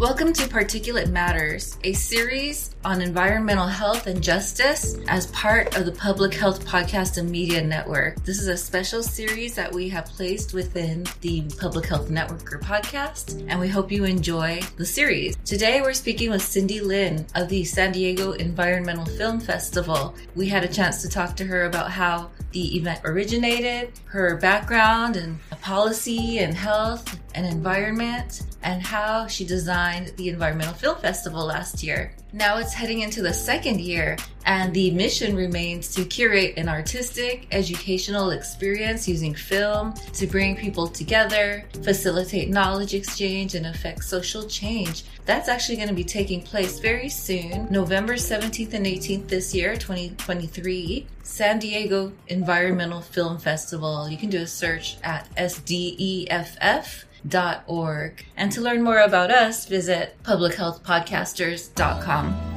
Welcome to Particulate Matters, a series on environmental health and justice as part of the Public Health Podcast and Media Network. This is a special series that we have placed within the Public Health Network or podcast, and we hope you enjoy the series. Today, we're speaking with Cindy Lin of the San Diego Environmental Film Festival. We had a chance to talk to her about how the event originated, her background and policy and health and environment, and how she designed the Environmental Film Festival last year. Now it's heading into the second year, and the mission remains to curate an artistic, educational experience using film to bring people together, facilitate knowledge exchange, and affect social change. That's actually going to be taking place very soon, November 17th and 18th this year, 2023, San Diego Environmental Film Festival. You can do a search at SDEFF org. And to learn more about us, visit publichealthpodcasters.com.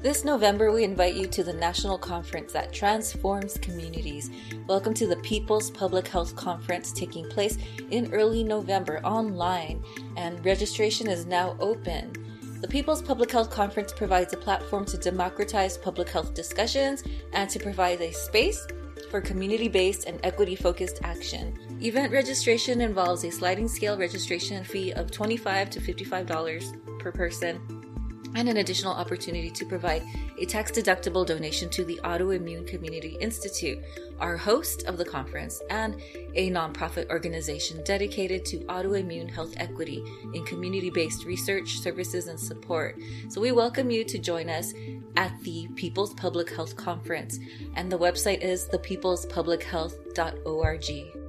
This November, we invite you to the national conference that transforms communities. Welcome to the People's Public Health Conference taking place in early November online, and registration is now open. The People's Public Health Conference provides a platform to democratize public health discussions and to provide a space for community based and equity focused action. Event registration involves a sliding scale registration fee of 25 to $55 per person and an additional opportunity to provide a tax deductible donation to the Autoimmune Community Institute, our host of the conference, and a nonprofit organization dedicated to autoimmune health equity in community based research, services, and support. So we welcome you to join us at the People's Public Health Conference, and the website is thepeoplespublichealth.org.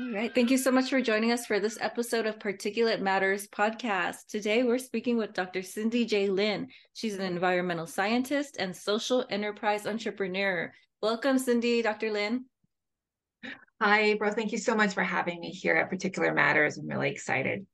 All right. Thank you so much for joining us for this episode of Particulate Matters podcast. Today, we're speaking with Dr. Cindy J. Lin. She's an environmental scientist and social enterprise entrepreneur. Welcome, Cindy, Dr. Lin. Hi, April. Thank you so much for having me here at Particulate Matters. I'm really excited.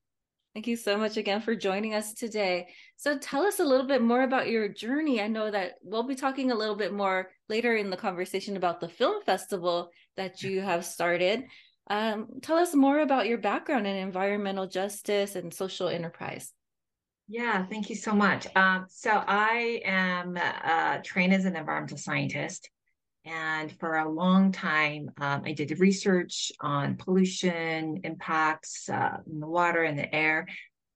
Thank you so much again for joining us today. So, tell us a little bit more about your journey. I know that we'll be talking a little bit more later in the conversation about the film festival that you have started. Um, tell us more about your background in environmental justice and social enterprise. Yeah, thank you so much. Um, so I am uh, trained as an environmental scientist. And for a long time, um, I did research on pollution impacts uh, in the water and the air.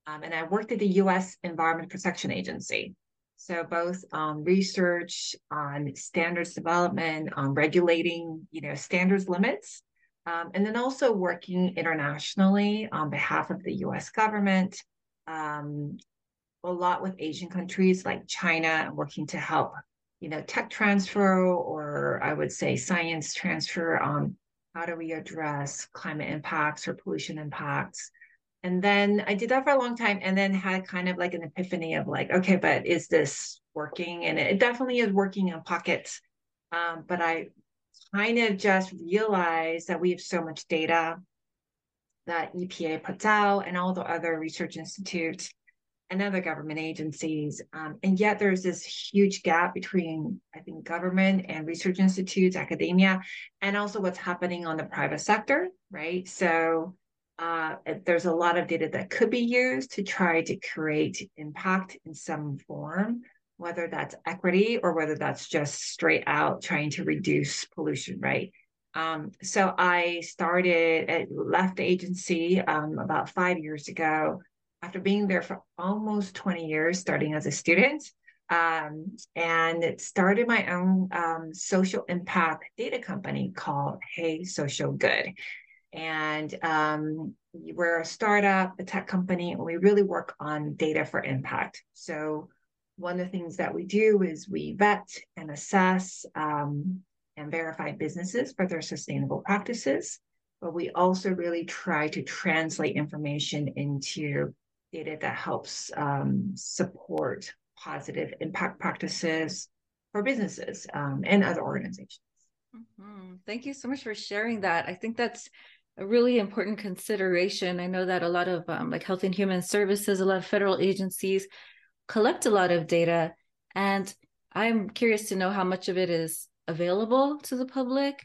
Um, and I worked at the US Environment Protection Agency. So both um, research on standards development, on regulating, you know, standards limits, um, and then also working internationally on behalf of the US government, um, a lot with Asian countries like China, working to help, you know, tech transfer or I would say science transfer on how do we address climate impacts or pollution impacts. And then I did that for a long time and then had kind of like an epiphany of like, okay, but is this working? And it definitely is working in pockets. Um, but I kind of just realized that we have so much data that EPA puts out and all the other research institutes and other government agencies. Um, and yet there's this huge gap between, I think, government and research institutes, academia, and also what's happening on the private sector, right? So uh, there's a lot of data that could be used to try to create impact in some form whether that's equity or whether that's just straight out trying to reduce pollution, right? Um, so I started at left the agency um, about five years ago after being there for almost 20 years, starting as a student. Um, and it started my own um, social impact data company called Hey Social Good. And um, we're a startup, a tech company, and we really work on data for impact. So one of the things that we do is we vet and assess um, and verify businesses for their sustainable practices. But we also really try to translate information into data that helps um, support positive impact practices for businesses um, and other organizations. Mm-hmm. Thank you so much for sharing that. I think that's a really important consideration. I know that a lot of um, like Health and Human Services, a lot of federal agencies collect a lot of data, and I'm curious to know how much of it is available to the public,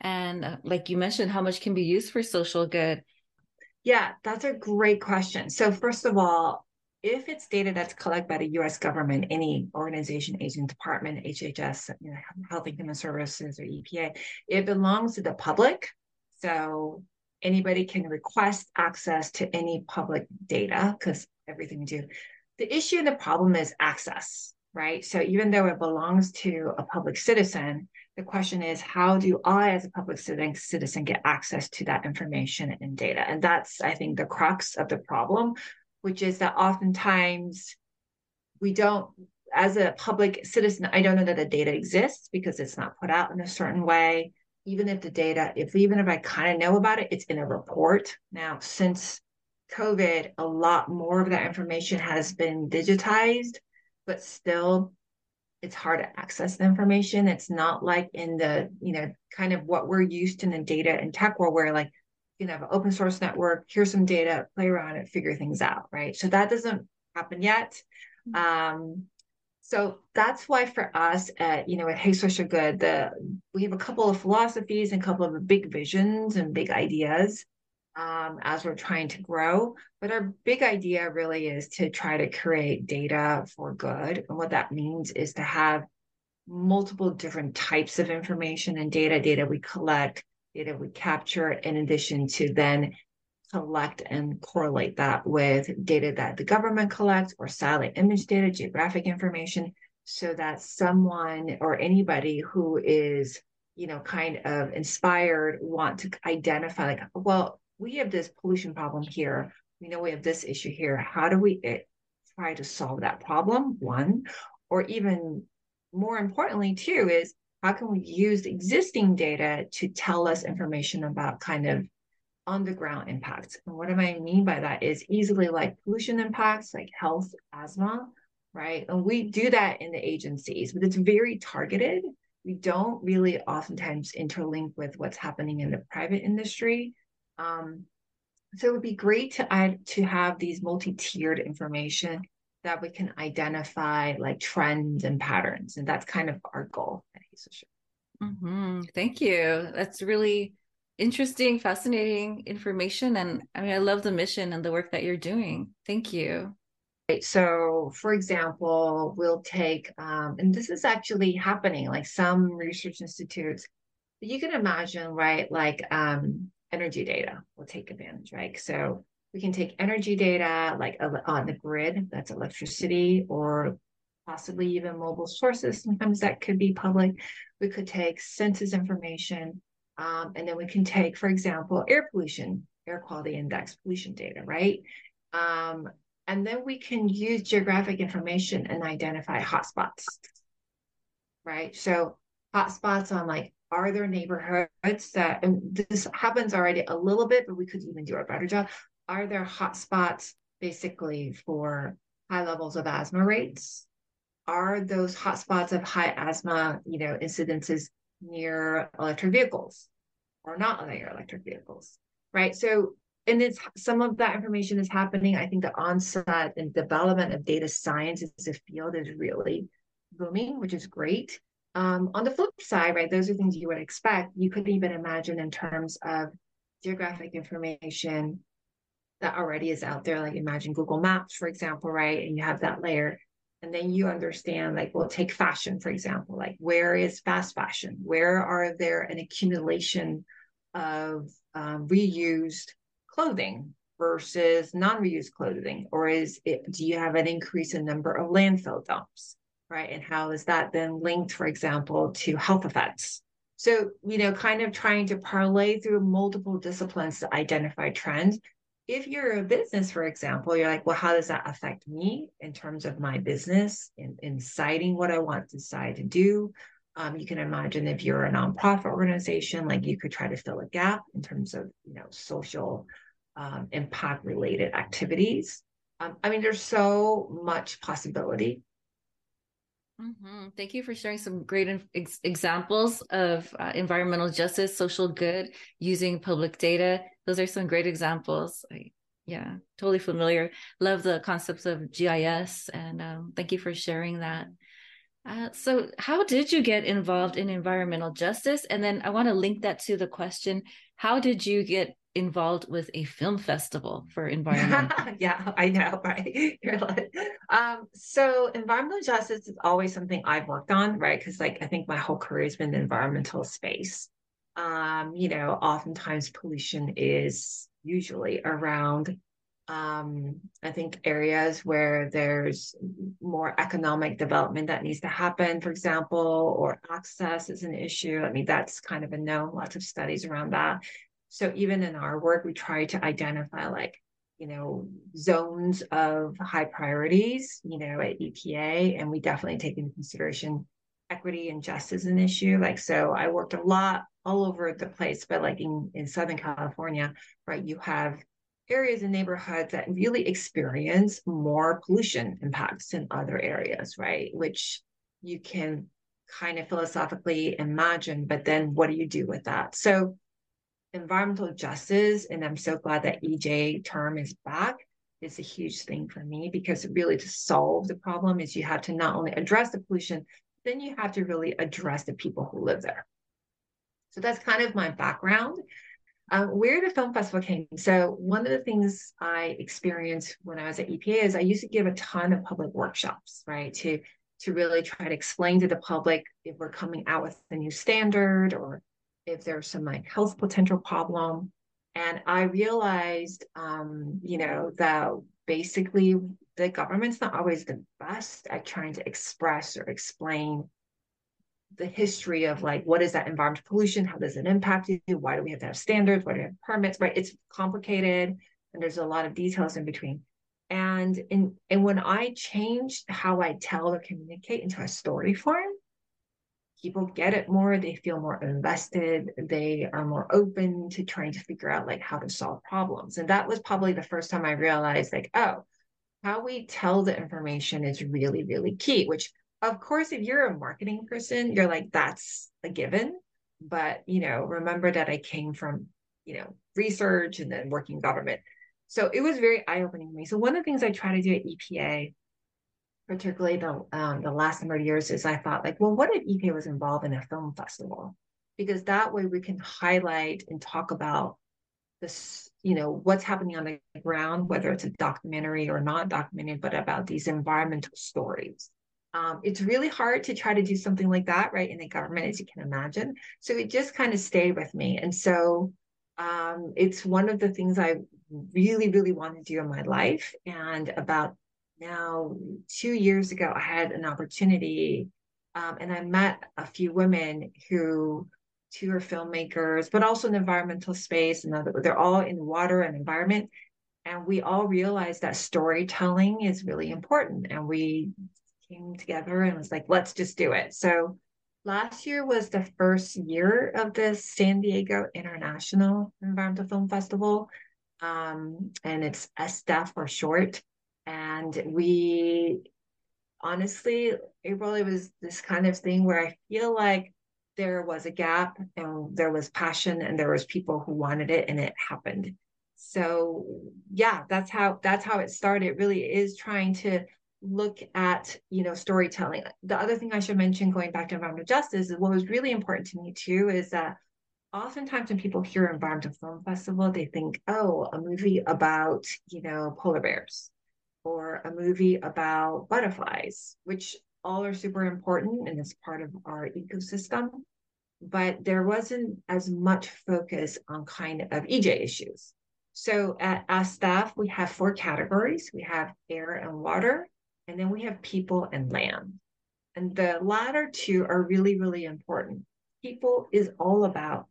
and uh, like you mentioned, how much can be used for social good. Yeah, that's a great question. So first of all, if it's data that's collected by the U.S. government, any organization, agent, department, HHS, you know, Health and Human Services, or EPA, it belongs to the public. So anybody can request access to any public data because everything we do. The issue and the problem is access, right? So even though it belongs to a public citizen, the question is how do I, as a public citizen, get access to that information and data? And that's, I think, the crux of the problem, which is that oftentimes we don't, as a public citizen, I don't know that the data exists because it's not put out in a certain way even if the data, if even if I kind of know about it, it's in a report. Now, since COVID, a lot more of that information has been digitized, but still it's hard to access the information. It's not like in the, you know, kind of what we're used to in the data and tech world where like you know have an open source network, here's some data, play around it, figure things out, right? So that doesn't happen yet. Mm-hmm. Um, so that's why for us at, you know, at Hey Social Good, the we have a couple of philosophies and a couple of big visions and big ideas um, as we're trying to grow. But our big idea really is to try to create data for good. And what that means is to have multiple different types of information and data, data we collect, data we capture, in addition to then collect and correlate that with data that the government collects or satellite image data, geographic information, so that someone or anybody who is, you know, kind of inspired want to identify, like, well, we have this pollution problem here. We know we have this issue here. How do we it, try to solve that problem? One, or even more importantly, too, is how can we use existing data to tell us information about kind of on the ground impacts. And what do I mean by that is easily like pollution impacts, like health, asthma, right? And we do that in the agencies, but it's very targeted. We don't really oftentimes interlink with what's happening in the private industry. Um, so it would be great to add to have these multi-tiered information that we can identify like trends and patterns. And that's kind of our goal at Mm-hmm. Thank you. That's really interesting, fascinating information. And I mean, I love the mission and the work that you're doing. Thank you. So, for example, we'll take, um, and this is actually happening, like some research institutes, you can imagine, right? Like um, energy data will take advantage, right? So, we can take energy data like on the grid, that's electricity, or possibly even mobile sources. Sometimes that could be public. We could take census information um, and then we can take, for example, air pollution, air quality index pollution data, right? Um, and then we can use geographic information and identify hotspots, right? So hotspots on like, are there neighborhoods that, and this happens already a little bit, but we could even do a better job. Are there hotspots basically for high levels of asthma rates? Are those hotspots of high asthma, you know, incidences near electric vehicles or not near electric vehicles, right? So, and it's some of that information is happening. I think the onset and development of data science as a field is really booming, which is great. Um, on the flip side, right, those are things you would expect. You could even imagine in terms of geographic information that already is out there, like imagine Google Maps, for example, right? And you have that layer and then you understand like we'll take fashion for example like where is fast fashion where are there an accumulation of um, reused clothing versus non-reused clothing or is it do you have an increase in number of landfill dumps right and how is that then linked for example to health effects so you know kind of trying to parlay through multiple disciplines to identify trends if you're a business, for example, you're like, well, how does that affect me in terms of my business in, in deciding what I want to decide to do? Um, you can imagine if you're a nonprofit organization, like you could try to fill a gap in terms of, you know, social um, impact related activities. Um, I mean, there's so much possibility. Mm-hmm. Thank you for sharing some great ex- examples of uh, environmental justice, social good using public data. Those are some great examples. I, yeah, totally familiar. Love the concepts of GIS, and um, thank you for sharing that. Uh, so, how did you get involved in environmental justice? And then I want to link that to the question: How did you get involved with a film festival for environment. yeah, I know, right? Like, um, so environmental justice is always something I've worked on, right? Because like I think my whole career has been the environmental space. Um, you know, oftentimes pollution is usually around um, I think areas where there's more economic development that needs to happen, for example, or access is an issue. I mean, that's kind of a known, lots of studies around that. So even in our work, we try to identify like, you know, zones of high priorities, you know, at EPA, and we definitely take into consideration equity and justice an issue. Like, so I worked a lot all over the place, but like in, in Southern California, right, you have areas and neighborhoods that really experience more pollution impacts than other areas, right? Which you can kind of philosophically imagine, but then what do you do with that? So environmental justice, and I'm so glad that EJ term is back, is a huge thing for me because really to solve the problem is you have to not only address the pollution, then you have to really address the people who live there. So that's kind of my background. Um, where the film festival came. So one of the things I experienced when I was at EPA is I used to give a ton of public workshops, right? To to really try to explain to the public if we're coming out with a new standard or if there's some like health potential problem. And I realized, um, you know, that basically the government's not always the best at trying to express or explain the history of like what is that environmental pollution? How does it impact you? Why do we have to have standards? Why do we have permits? Right it's complicated and there's a lot of details in between. And in and when i changed how i tell or communicate into a story form people get it more they feel more invested they are more open to trying to figure out like how to solve problems. And that was probably the first time i realized like oh how we tell the information is really really key which of course if you're a marketing person you're like that's a given but you know remember that i came from you know research and then working government so it was very eye-opening to me so one of the things i try to do at epa particularly the um, the last number of years, is I thought like, well, what if EPA was involved in a film festival? Because that way we can highlight and talk about this, you know, what's happening on the ground, whether it's a documentary or not documented, but about these environmental stories. Um, it's really hard to try to do something like that, right, in the government, as you can imagine. So it just kind of stayed with me, and so um, it's one of the things I really, really want to do in my life. And about now two years ago, I had an opportunity um, and I met a few women who two are filmmakers, but also in the environmental space. And they're all in water and environment. And we all realized that storytelling is really important. And we came together and was like, let's just do it. So last year was the first year of the San Diego International Environmental Film Festival. Um, and it's SDEF for short. And we honestly, April, it was this kind of thing where I feel like there was a gap and there was passion and there was people who wanted it and it happened. So yeah, that's how that's how it started. It really is trying to look at you know storytelling. The other thing I should mention, going back to environmental justice, is what was really important to me too is that oftentimes when people hear environmental film festival, they think, oh, a movie about you know polar bears or a movie about butterflies, which all are super important and it's part of our ecosystem. But there wasn't as much focus on kind of EJ issues. So at SDEF, we have four categories. We have air and water, and then we have people and land. And the latter two are really, really important. People is all about,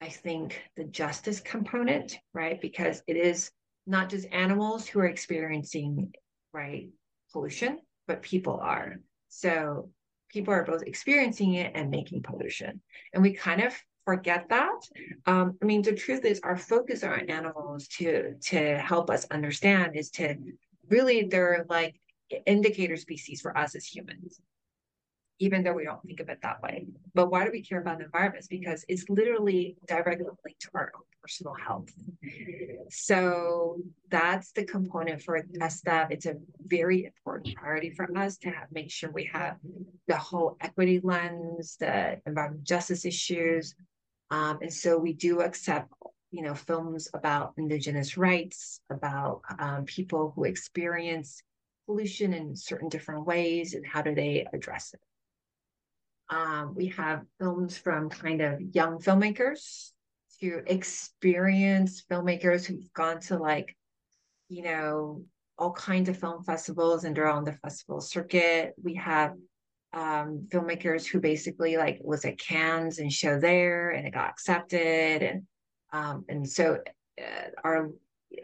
I think, the justice component, right? Because it is not just animals who are experiencing right pollution, but people are. So people are both experiencing it and making pollution. And we kind of forget that. Um, I mean, the truth is our focus on animals to to help us understand is to really they're like indicator species for us as humans. even though we don't think of it that way. But why do we care about the environment? because it's literally directly linked to our own personal health. So that's the component for SDEFF. It's a very important priority for us to have, make sure we have the whole equity lens, the environmental justice issues. Um, and so we do accept you know films about indigenous rights about um, people who experience pollution in certain different ways and how do they address it um, we have films from kind of young filmmakers to experienced filmmakers who've gone to like, you know, all kinds of film festivals and they're on the festival circuit. We have um, filmmakers who basically like was at Cannes and show there and it got accepted and um, and so uh, our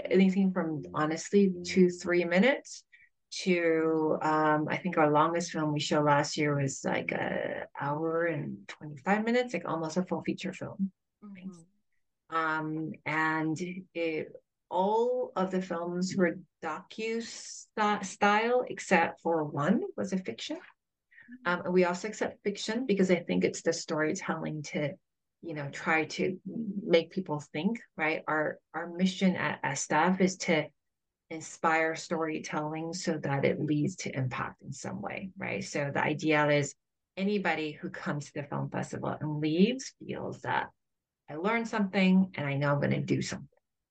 anything from honestly two three minutes to um, I think our longest film we showed last year was like a hour and 25 minutes, like almost a full feature film. Mm-hmm. Um, and it, all of the films were docu style except for one was a fiction. Um, and we also accept fiction because I think it's the storytelling to, you know, try to make people think. Right. Our our mission at SDEFF is to inspire storytelling so that it leads to impact in some way, right? So the idea is anybody who comes to the film festival and leaves feels that I learned something and I know I'm going to do something.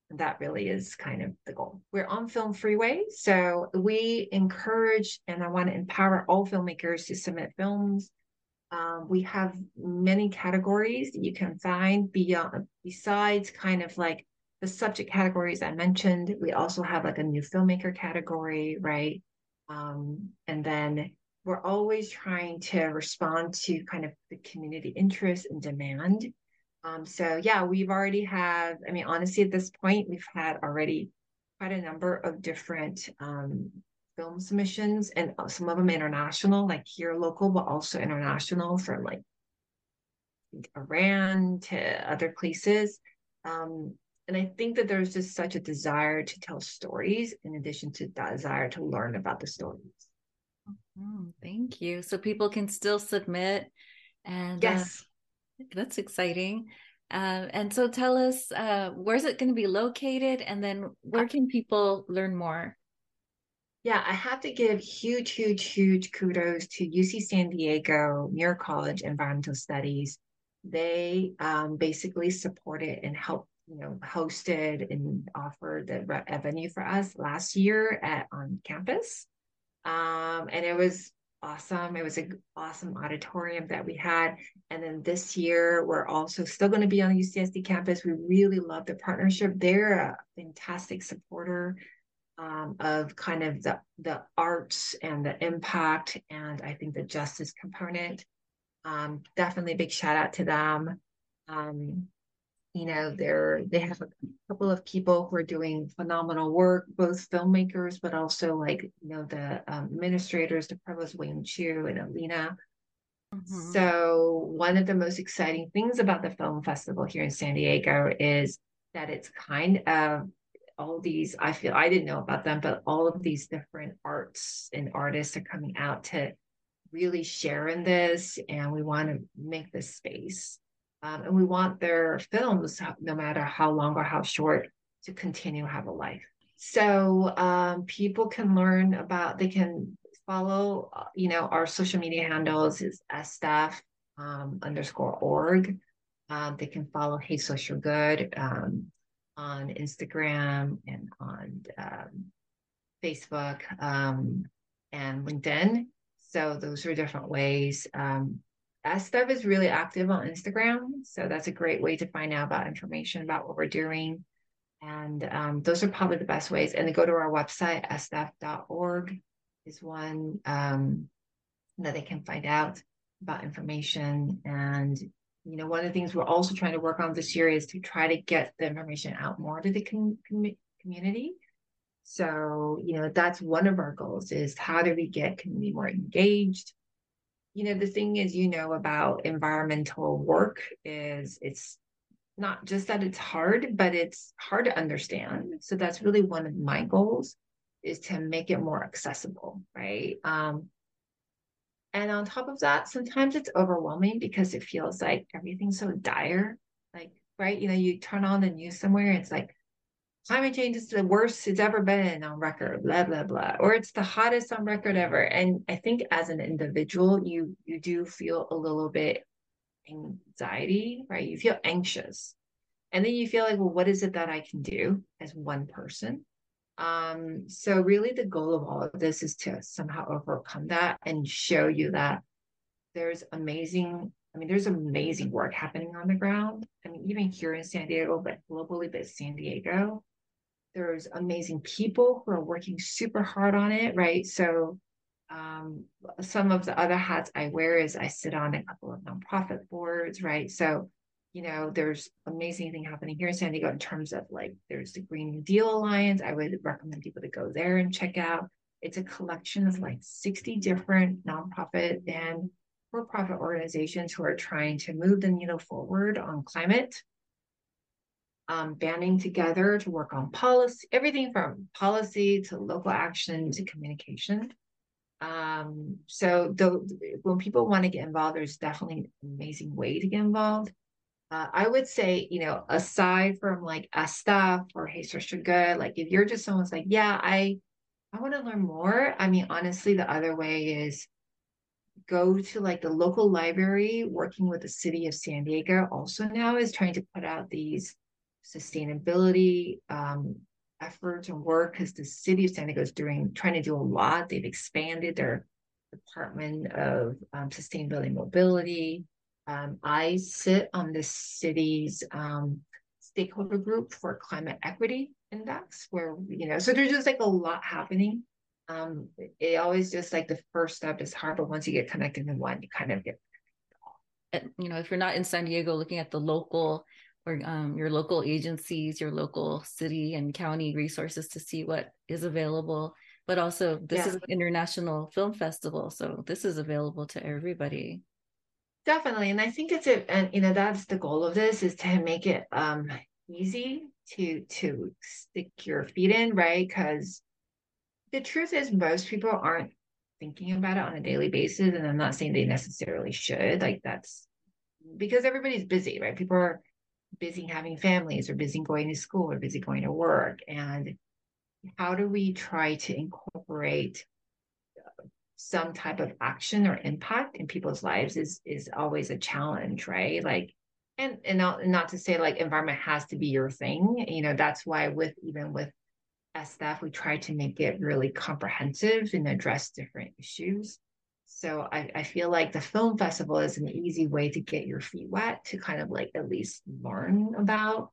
And that really is kind of the goal. We're on Film Freeway. So we encourage and I want to empower all filmmakers to submit films. Um, we have many categories that you can find beyond besides kind of like the subject categories I mentioned. We also have like a new filmmaker category, right? Um, and then we're always trying to respond to kind of the community interest and demand. Um, so yeah, we've already had, I mean, honestly, at this point, we've had already quite a number of different um, film submissions and some of them international, like here local, but also international from like Iran to other places. Um, and I think that there's just such a desire to tell stories in addition to that desire to learn about the stories. Oh, thank you. So people can still submit and uh, yes, uh, that's exciting. Uh, and so tell us, uh, where's it going to be located? And then where can people learn more? Yeah, I have to give huge, huge, huge kudos to UC San Diego, Muir College Environmental Studies. They um, basically supported and helped you know, hosted and offered the venue for us last year at on campus. Um, and it was awesome. It was an awesome auditorium that we had. And then this year, we're also still going to be on the UCSD campus. We really love the partnership. They're a fantastic supporter um, of kind of the, the arts and the impact, and I think the justice component. Um, definitely big shout out to them. Um, you know they're they have a couple of people who are doing phenomenal work both filmmakers but also like you know the um, administrators the provost Wayne Chu and Alina mm-hmm. so one of the most exciting things about the film festival here in San Diego is that it's kind of all these I feel I didn't know about them but all of these different arts and artists are coming out to really share in this and we want to make this space um, and we want their films, no matter how long or how short, to continue have a life. So um, people can learn about, they can follow, uh, you know, our social media handles is SDEFF um, underscore org. Um, they can follow Hey Social Good um, on Instagram and on um, Facebook um, and LinkedIn. So those are different ways. Um, SDEFF is really active on Instagram. So that's a great way to find out about information about what we're doing. And um, those are probably the best ways. And to go to our website, sdeff.org is one um, that they can find out about information. And, you know, one of the things we're also trying to work on this year is to try to get the information out more to the com- com- community. So, you know, that's one of our goals is how do we get community more engaged? You know the thing is you know about environmental work is it's not just that it's hard but it's hard to understand so that's really one of my goals is to make it more accessible right um And on top of that, sometimes it's overwhelming because it feels like everything's so dire. Like, right? You know, you turn on the news somewhere, it's like climate change is the worst it's ever been on record, blah, blah, blah. Or it's the hottest on record ever. And I think as an individual, you you do feel a little bit anxiety, right? You feel anxious. And then you feel like, well, what is it that I can do as one person? Um, so really the goal of all of this is to somehow overcome that and show you that there's amazing, I mean, there's amazing work happening on the ground. I mean, even here in San Diego, but globally, but San Diego, there's amazing people who are working super hard on it, right? So um, some of the other hats I wear is I sit on a couple of nonprofit boards, right? So you know, there's amazing thing happening here in San Diego in terms of like there's the Green New Deal Alliance. I would recommend people to go there and check out. It's a collection of like 60 different nonprofit and for-profit organizations who are trying to move the needle forward on climate. Um, banding together to work on policy, everything from policy to local action to communication. Um, so the, when people want to get involved, there's definitely an amazing way to get involved uh, I would say, you know, aside from like a SDEFF or Hey Social Good, like if you're just someone's like, yeah, I I want to learn more. I mean, honestly, the other way is go to like the local library working with the city of San Diego also now is trying to put out these sustainability um, efforts and work because the city of San Diego is doing trying to do a lot. They've expanded their Department of um, Sustainability Mobility. Um, I sit on the city's um, stakeholder group for climate equity index, where, you know, so there's just like a lot happening. Um, it always just like the first step is hard, but once you get connected in one, you kind of get. And, you know, if you're not in San Diego, looking at the local or um, your local agencies, your local city and county resources to see what is available. But also, this yeah. is an international film festival, so this is available to everybody. Definitely. And I think it's a, and you know, that's the goal of this is to make it um easy to to stick your feet in, right? Because the truth is most people aren't thinking about it on a daily basis. And I'm not saying they necessarily should. Like that's because everybody's busy, right? People are busy having families or busy going to school or busy going to work. And how do we try to incorporate some type of action or impact in people's lives is is always a challenge right? Like and and not, not to say like environment has to be your thing. You know that's why with even with SDEFF we try to make it really comprehensive and address different issues so I, I feel like the film festival is an easy way to get your feet wet to kind of like at least learn about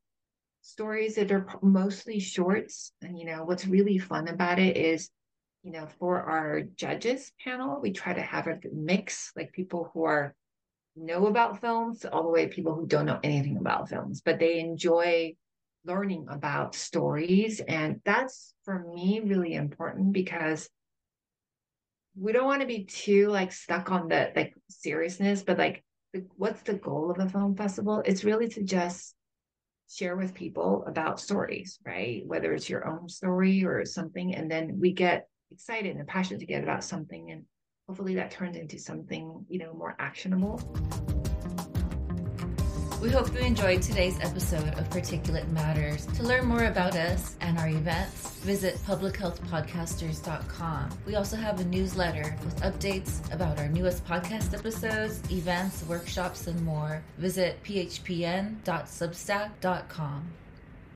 stories that are mostly shorts and you know what's really fun about it is you know, for our judges panel, we try to have a mix, like people who are know about films all the way to people who don't know anything about films, but they enjoy learning about stories. And that's for me really important because we don't want to be too like stuck on the like seriousness, but like the, what's the goal of a film festival? It's really to just share with people about stories, right? Whether it's your own story or something. And then we get excited and passionate to get about something and hopefully that turns into something you know more actionable we hope you enjoyed today's episode of Particulate Matters. To learn more about us and our events, visit publichealthpodcasters.com. We also have a newsletter with updates about our newest podcast episodes, events, workshops, and more. Visit phpn.substack.com.